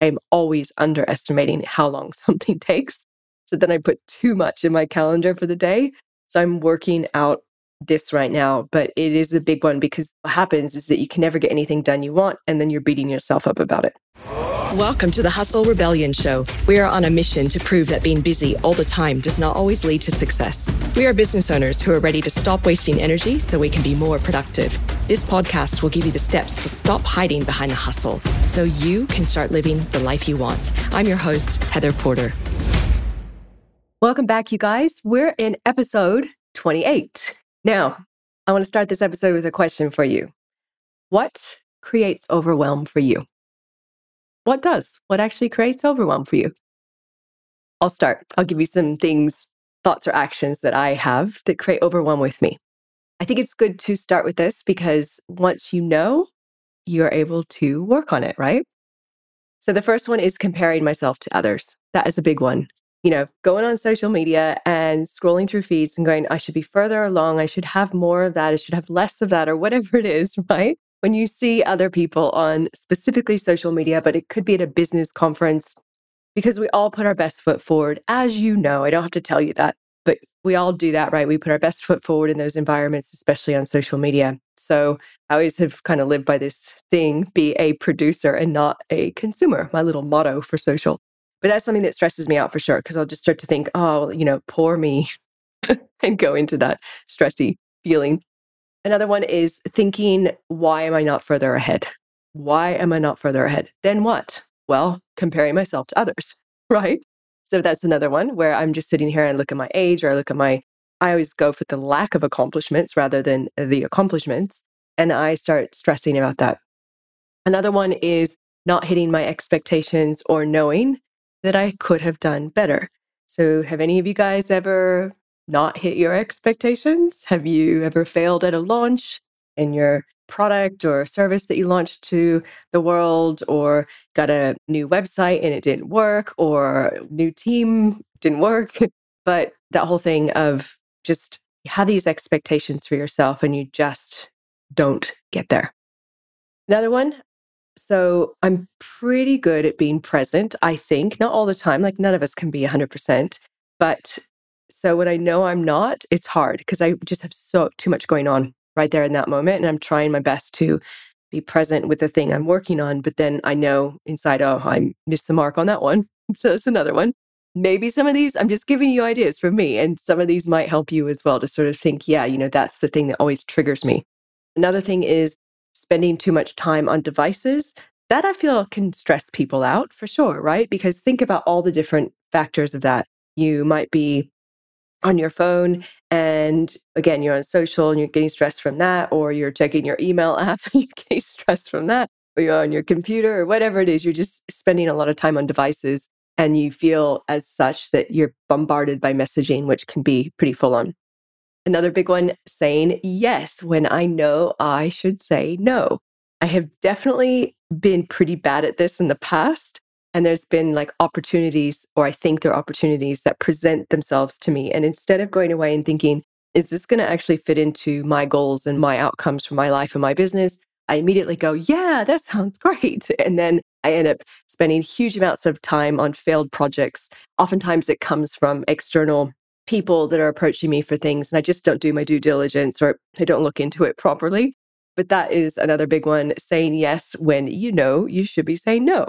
I'm always underestimating how long something takes. So then I put too much in my calendar for the day. So I'm working out this right now, but it is a big one because what happens is that you can never get anything done you want, and then you're beating yourself up about it. Welcome to the Hustle Rebellion Show. We are on a mission to prove that being busy all the time does not always lead to success. We are business owners who are ready to stop wasting energy so we can be more productive. This podcast will give you the steps to stop hiding behind the hustle so you can start living the life you want. I'm your host, Heather Porter. Welcome back, you guys. We're in episode 28. Now, I want to start this episode with a question for you What creates overwhelm for you? What does? What actually creates overwhelm for you? I'll start. I'll give you some things, thoughts, or actions that I have that create overwhelm with me. I think it's good to start with this because once you know, you're able to work on it, right? So the first one is comparing myself to others. That is a big one. You know, going on social media and scrolling through feeds and going, I should be further along. I should have more of that. I should have less of that, or whatever it is, right? When you see other people on specifically social media, but it could be at a business conference, because we all put our best foot forward. As you know, I don't have to tell you that, but we all do that, right? We put our best foot forward in those environments, especially on social media. So I always have kind of lived by this thing be a producer and not a consumer, my little motto for social. But that's something that stresses me out for sure, because I'll just start to think, oh, you know, poor me, and go into that stressy feeling. Another one is thinking, why am I not further ahead? Why am I not further ahead? Then what? Well, comparing myself to others, right? So that's another one where I'm just sitting here and look at my age or I look at my, I always go for the lack of accomplishments rather than the accomplishments. And I start stressing about that. Another one is not hitting my expectations or knowing that I could have done better. So, have any of you guys ever not hit your expectations? Have you ever failed at a launch in your product or service that you launched to the world or got a new website and it didn't work or new team didn't work? but that whole thing of just have these expectations for yourself and you just don't get there. Another one. So I'm pretty good at being present, I think, not all the time. Like none of us can be 100%, but so when I know I'm not, it's hard because I just have so too much going on right there in that moment. And I'm trying my best to be present with the thing I'm working on. But then I know inside, oh, I missed the mark on that one. So that's another one. Maybe some of these, I'm just giving you ideas for me. And some of these might help you as well to sort of think, yeah, you know, that's the thing that always triggers me. Another thing is spending too much time on devices. That I feel can stress people out for sure, right? Because think about all the different factors of that. You might be on your phone and again you're on social and you're getting stressed from that or you're checking your email app and you're getting stressed from that or you're on your computer or whatever it is you're just spending a lot of time on devices and you feel as such that you're bombarded by messaging which can be pretty full on. Another big one saying yes when i know i should say no. I have definitely been pretty bad at this in the past and there's been like opportunities, or I think there are opportunities that present themselves to me. And instead of going away and thinking, is this going to actually fit into my goals and my outcomes for my life and my business? I immediately go, yeah, that sounds great. And then I end up spending huge amounts of time on failed projects. Oftentimes it comes from external people that are approaching me for things, and I just don't do my due diligence or I don't look into it properly. But that is another big one saying yes when you know you should be saying no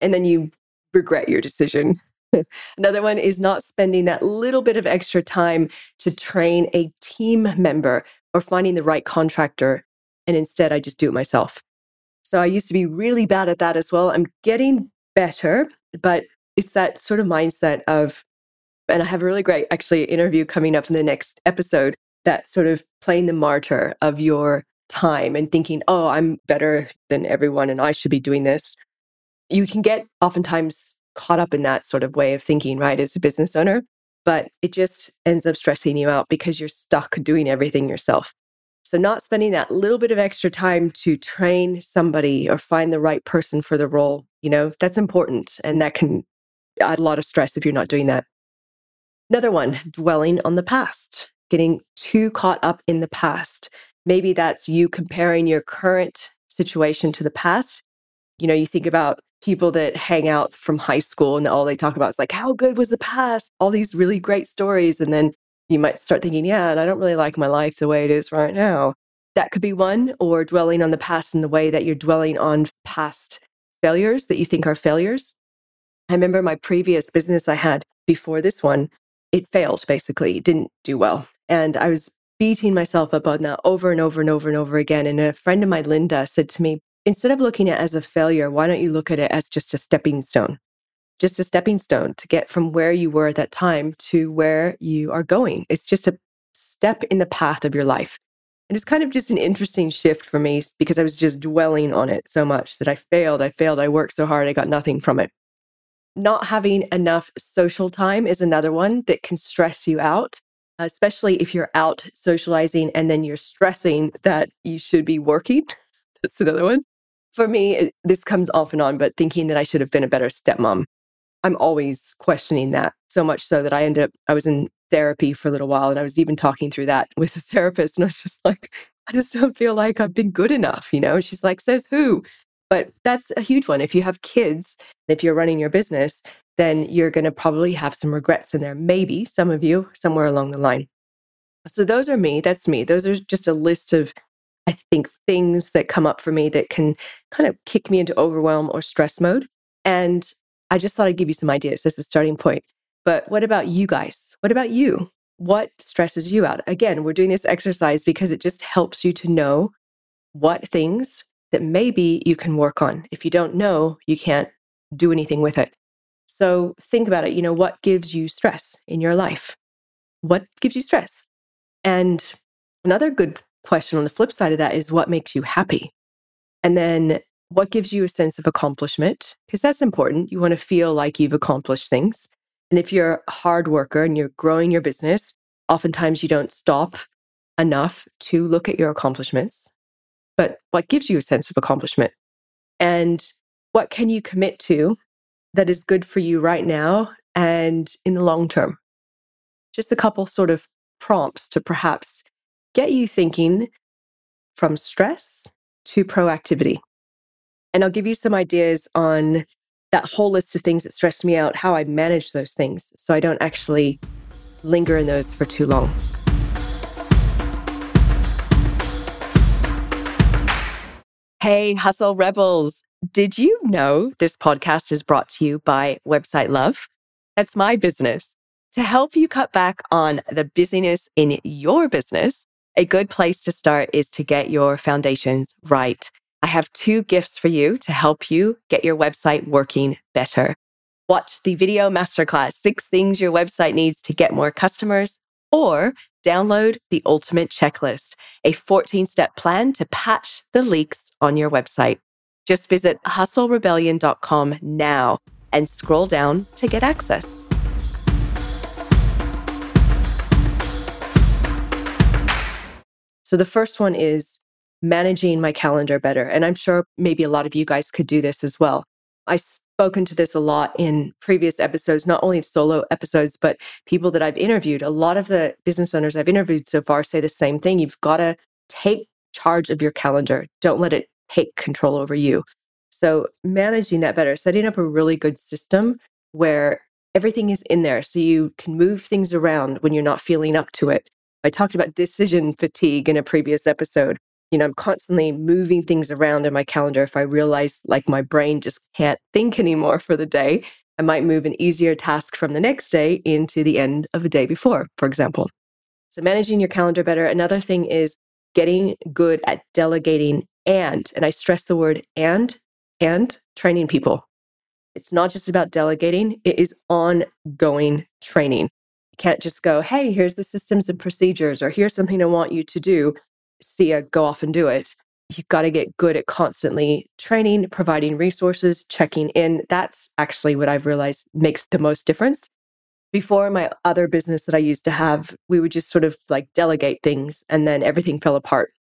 and then you regret your decision. Another one is not spending that little bit of extra time to train a team member or finding the right contractor. And instead, I just do it myself. So I used to be really bad at that as well. I'm getting better, but it's that sort of mindset of, and I have a really great actually interview coming up in the next episode that sort of playing the martyr of your time and thinking, oh, I'm better than everyone and I should be doing this you can get oftentimes caught up in that sort of way of thinking, right, as a business owner, but it just ends up stressing you out because you're stuck doing everything yourself. So, not spending that little bit of extra time to train somebody or find the right person for the role, you know, that's important. And that can add a lot of stress if you're not doing that. Another one, dwelling on the past, getting too caught up in the past. Maybe that's you comparing your current situation to the past. You know, you think about people that hang out from high school and all they talk about is like, how good was the past? All these really great stories. And then you might start thinking, yeah, and I don't really like my life the way it is right now. That could be one, or dwelling on the past in the way that you're dwelling on past failures that you think are failures. I remember my previous business I had before this one, it failed basically, it didn't do well. And I was beating myself up on that over and over and over and over again. And a friend of mine, Linda, said to me, instead of looking at it as a failure, why don't you look at it as just a stepping stone? Just a stepping stone to get from where you were at that time to where you are going. It's just a step in the path of your life. And it's kind of just an interesting shift for me because I was just dwelling on it so much that I failed, I failed, I worked so hard, I got nothing from it. Not having enough social time is another one that can stress you out, especially if you're out socializing and then you're stressing that you should be working. That's another one. For me, it, this comes off and on, but thinking that I should have been a better stepmom. I'm always questioning that so much so that I ended up, I was in therapy for a little while and I was even talking through that with a therapist. And I was just like, I just don't feel like I've been good enough, you know? And she's like, says who? But that's a huge one. If you have kids, if you're running your business, then you're going to probably have some regrets in there. Maybe some of you somewhere along the line. So those are me. That's me. Those are just a list of, I think, things that come up for me that can kind of kick me into overwhelm or stress mode. And I just thought I'd give you some ideas as a starting point. But what about you guys? What about you? What stresses you out? Again, we're doing this exercise because it just helps you to know what things that maybe you can work on. If you don't know, you can't do anything with it. So think about it. You know, what gives you stress in your life? What gives you stress? And another good question on the flip side of that is what makes you happy? And then what gives you a sense of accomplishment? Because that's important. You want to feel like you've accomplished things. And if you're a hard worker and you're growing your business, oftentimes you don't stop enough to look at your accomplishments but what gives you a sense of accomplishment? And what can you commit to that is good for you right now and in the long term? Just a couple sort of prompts to perhaps get you thinking from stress to proactivity. And I'll give you some ideas on that whole list of things that stress me out, how I manage those things so I don't actually linger in those for too long. Hey, Hustle Rebels. Did you know this podcast is brought to you by Website Love? That's my business. To help you cut back on the busyness in your business, a good place to start is to get your foundations right. I have two gifts for you to help you get your website working better. Watch the video masterclass, Six Things Your Website Needs to Get More Customers, or download the Ultimate Checklist, a 14 step plan to patch the leaks on your website. Just visit hustlerebellion.com now and scroll down to get access. So the first one is managing my calendar better. And I'm sure maybe a lot of you guys could do this as well. I've spoken to this a lot in previous episodes, not only solo episodes, but people that I've interviewed. A lot of the business owners I've interviewed so far say the same thing. You've got to take charge of your calendar, don't let it take control over you. So, managing that better, setting up a really good system where everything is in there so you can move things around when you're not feeling up to it. I talked about decision fatigue in a previous episode you know, I'm constantly moving things around in my calendar. If I realize like my brain just can't think anymore for the day, I might move an easier task from the next day into the end of a day before, for example. So managing your calendar better. Another thing is getting good at delegating and, and I stress the word and, and training people. It's not just about delegating, it is ongoing training. Can't just go, hey, here's the systems and procedures, or here's something I want you to do see a go off and do it. You've got to get good at constantly training, providing resources, checking in. That's actually what I've realized makes the most difference. Before my other business that I used to have, we would just sort of like delegate things and then everything fell apart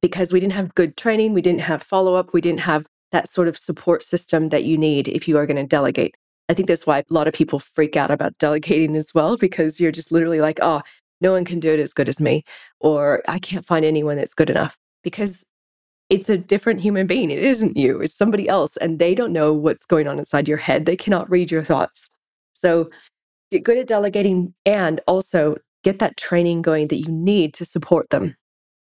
because we didn't have good training, we didn't have follow up, we didn't have that sort of support system that you need if you are going to delegate. I think that's why a lot of people freak out about delegating as well, because you're just literally like, oh, no one can do it as good as me, or I can't find anyone that's good enough. Because it's a different human being. It isn't you, it's somebody else. And they don't know what's going on inside your head. They cannot read your thoughts. So get good at delegating and also get that training going that you need to support them.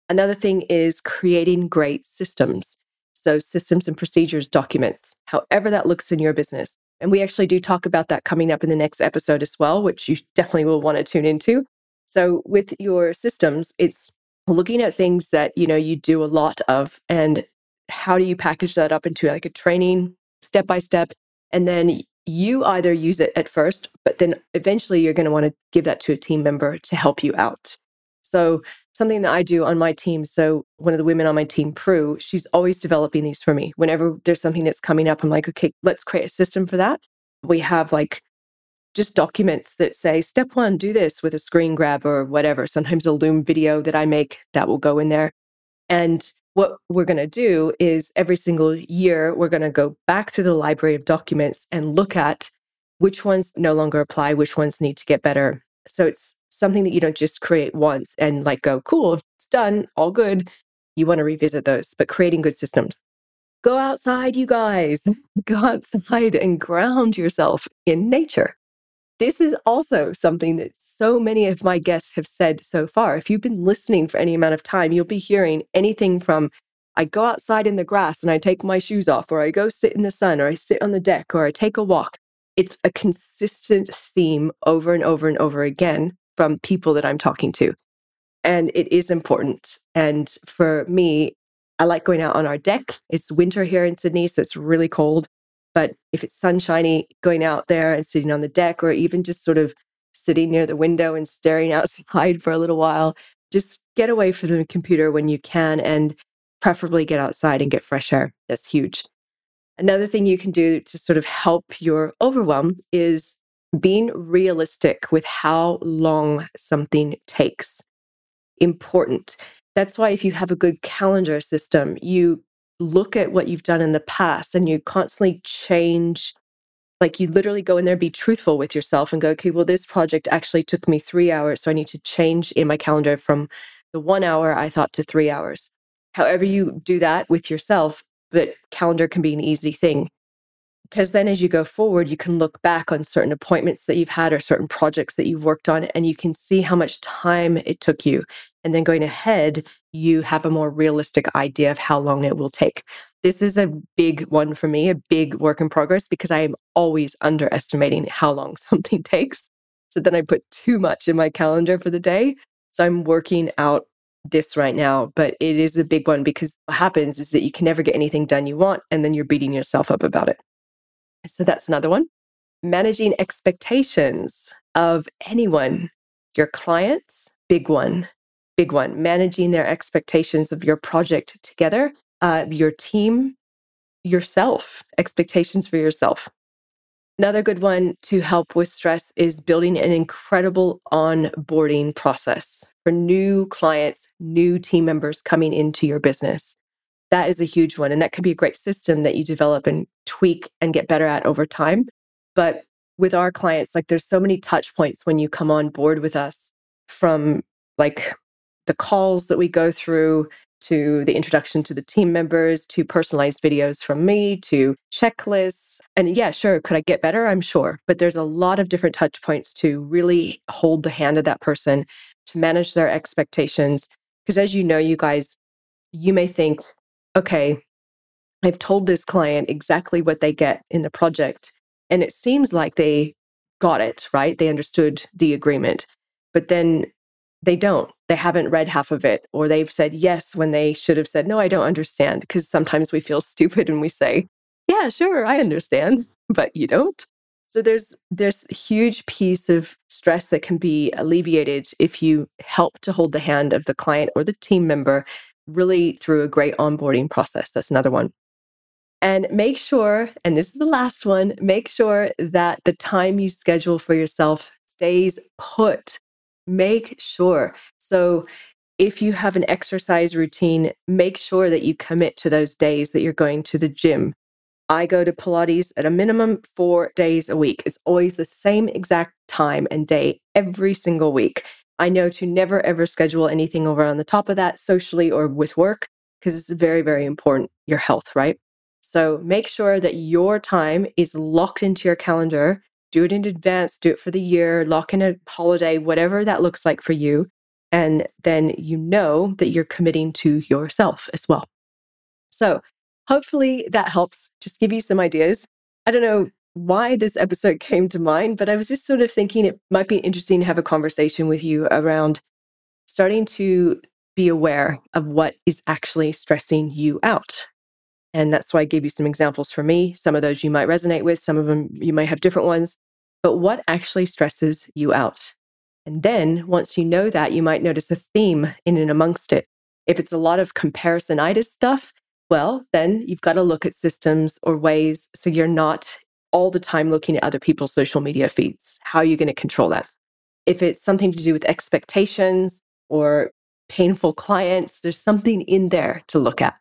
Another thing is creating great systems. So, systems and procedures documents, however that looks in your business. And we actually do talk about that coming up in the next episode as well, which you definitely will want to tune into. So, with your systems, it's looking at things that you know you do a lot of and how do you package that up into like a training step by step and then you either use it at first but then eventually you're going to want to give that to a team member to help you out so something that i do on my team so one of the women on my team prue she's always developing these for me whenever there's something that's coming up i'm like okay let's create a system for that we have like just documents that say step one, do this with a screen grab or whatever. Sometimes a Loom video that I make that will go in there. And what we're going to do is every single year, we're going to go back through the library of documents and look at which ones no longer apply, which ones need to get better. So it's something that you don't just create once and like go, cool, it's done, all good. You want to revisit those, but creating good systems. Go outside, you guys. Go outside and ground yourself in nature. This is also something that so many of my guests have said so far. If you've been listening for any amount of time, you'll be hearing anything from I go outside in the grass and I take my shoes off, or I go sit in the sun, or I sit on the deck, or I take a walk. It's a consistent theme over and over and over again from people that I'm talking to. And it is important. And for me, I like going out on our deck. It's winter here in Sydney, so it's really cold. But if it's sunshiny, going out there and sitting on the deck, or even just sort of sitting near the window and staring outside for a little while, just get away from the computer when you can and preferably get outside and get fresh air. That's huge. Another thing you can do to sort of help your overwhelm is being realistic with how long something takes. Important. That's why if you have a good calendar system, you look at what you've done in the past and you constantly change like you literally go in there be truthful with yourself and go okay well this project actually took me 3 hours so i need to change in my calendar from the 1 hour i thought to 3 hours however you do that with yourself but calendar can be an easy thing because then as you go forward you can look back on certain appointments that you've had or certain projects that you've worked on and you can see how much time it took you. And then going ahead you have a more realistic idea of how long it will take. This is a big one for me a big work in progress because i am always underestimating how long something takes. So then i put too much in my calendar for the day. So i'm working out this right now, but it is a big one because what happens is that you can never get anything done you want, and then you're beating yourself up about it. So that's another one. Managing expectations of anyone, your clients, big one, big one. Managing their expectations of your project together, uh, your team, yourself, expectations for yourself. Another good one to help with stress is building an incredible onboarding process for new clients, new team members coming into your business that is a huge one. And that can be a great system that you develop and tweak and get better at over time. But with our clients, like there's so many touch points when you come on board with us from like the calls that we go through to the introduction to the team members to personalized videos from me to checklists. And yeah, sure, could I get better? I'm sure. But there's a lot of different touch points to really hold the hand of that person, to manage their expectations. Because as you know, you guys, you may think, okay, I've told this client exactly what they get in the project. And it seems like they got it, right? They understood the agreement. But then they don't. They haven't read half of it, or they've said yes when they should have said, no, I don't understand. Because sometimes we feel stupid and we say, yeah, sure, I understand, but you don't. So there's there's huge piece of stress that can be alleviated if you help to hold the hand of the client or the team member really through a great onboarding process. That's another one. And make sure, and this is the last one, make sure that the time you schedule for yourself stays put. Make sure. So, if you have an exercise routine, make sure that you commit to those days that you're going to the gym. I go to Pilates at a minimum four days a week. It's always the same exact time and day every single week. I know to never ever schedule anything over on the top of that socially or with work because it's very, very important, your health, right? So make sure that your time is locked into your calendar. Do it in advance, do it for the year, lock in a holiday, whatever that looks like for you. And then you know that you're committing to yourself as well. So hopefully that helps just give you some ideas. I don't know why this episode came to mind, but I was just sort of thinking it might be interesting to have a conversation with you around starting to be aware of what is actually stressing you out. And that's why I gave you some examples for me. Some of those you might resonate with, some of them you might have different ones. But what actually stresses you out? And then once you know that, you might notice a theme in and amongst it. If it's a lot of comparisonitis stuff, well, then you've got to look at systems or ways so you're not all the time looking at other people's social media feeds. How are you going to control that? If it's something to do with expectations or painful clients, there's something in there to look at.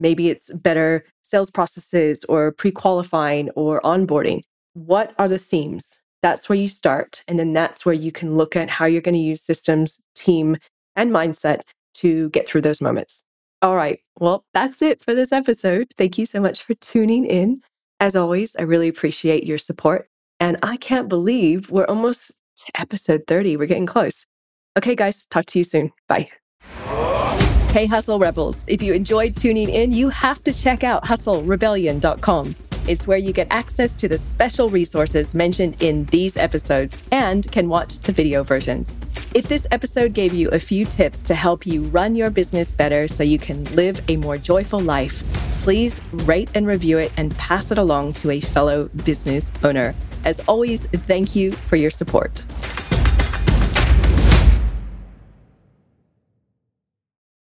Maybe it's better sales processes or pre qualifying or onboarding. What are the themes? That's where you start. And then that's where you can look at how you're going to use systems, team, and mindset to get through those moments. All right. Well, that's it for this episode. Thank you so much for tuning in. As always, I really appreciate your support. And I can't believe we're almost to episode 30. We're getting close. Okay, guys, talk to you soon. Bye. Hey, Hustle Rebels. If you enjoyed tuning in, you have to check out hustlerebellion.com. It's where you get access to the special resources mentioned in these episodes and can watch the video versions. If this episode gave you a few tips to help you run your business better so you can live a more joyful life, please rate and review it and pass it along to a fellow business owner. As always, thank you for your support.